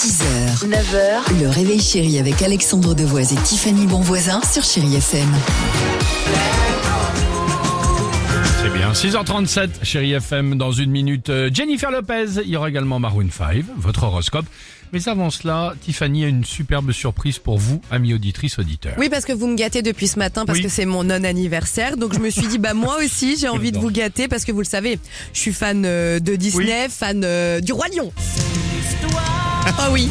6h, 9h, le réveil chéri avec Alexandre Devoise et Tiffany Bonvoisin sur Chéri FM. C'est bien. 6h37, chérie FM, dans une minute. euh, Jennifer Lopez, il y aura également Maroon 5, votre horoscope. Mais avant cela, Tiffany a une superbe surprise pour vous, amis auditrices, auditeurs. Oui, parce que vous me gâtez depuis ce matin parce Oui. que c'est mon non-anniversaire. Donc je me suis dit, bah moi aussi, j'ai envie de vous gâter parce que vous le savez, je suis fan euh, de Disney, fan euh, du Roi Lion. Ah oui.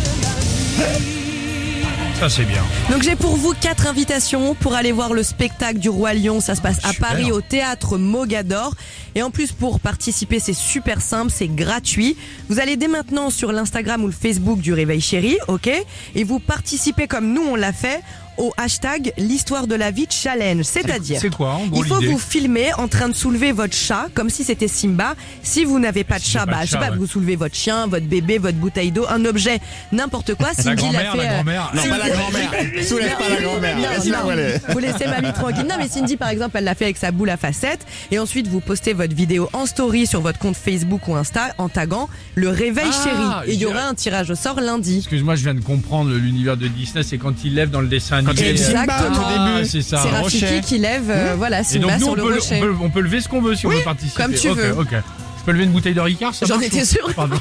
Ça, c'est bien. Donc j'ai pour vous quatre invitations pour aller voir le spectacle du Roi Lion. Ça se passe à Super. Paris au théâtre Mogador. Et en plus pour participer, c'est super simple, c'est gratuit. Vous allez dès maintenant sur l'Instagram ou le Facebook du Réveil Chéri, ok? Et vous participez comme nous on l'a fait au hashtag l'histoire de la vie challenge. C'est-à-dire C'est quoi, en gros, il faut vous filmer en train de soulever votre chat comme si c'était Simba. Si vous n'avez pas de Si chat, bah, je sais pas, ouais. vous soulevez votre chien, votre bébé, votre bouteille d'eau, un objet, n'importe quoi. La Cindy l'a grand-mère, la euh, grand-mère. Non, Cindy- pas la grand-mère. Soulève pas la grand-mère. Vous laissez mamie tranquille. Non, mais Cindy, par exemple, elle l'a fait avec sa boule à facettes. Et ensuite, vous postez votre vidéo en story sur votre compte Facebook ou Insta en taguant le réveil Ah, chéri. Et il y aura un tirage au sort lundi. Excuse-moi, je viens de comprendre l'univers de Disney, c'est quand il lève dans le dessin Quand animé. Exactement. au début. Ah, c'est ça. C'est Rafiki qui lève, euh, voilà, Et Simba sur on le peut, rocher. on, peut, on peut lever ce qu'on veut si on veut participer. comme tu veux. ok. Je peux lever une bouteille de Ricard ça J'en étais. Pardon.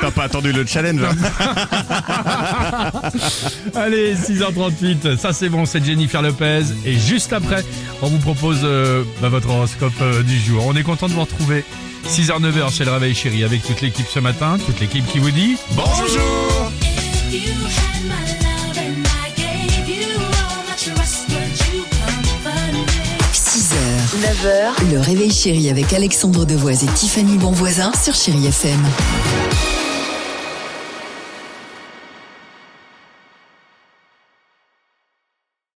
T'as pas attendu le challenge hein Allez, 6h38, ça c'est bon, c'est Jennifer Lopez. Et juste après, on vous propose euh, bah, votre horoscope euh, du jour. On est content de vous retrouver. 6h, 9h chez le Réveil Chéri avec toute l'équipe ce matin, toute l'équipe qui vous dit Bonjour You had my love and I gave you all my trust, but you comfort me. 6h, 9h, le réveil chéri avec Alexandre Devoise et Tiffany Bonvoisin sur Chéri FM.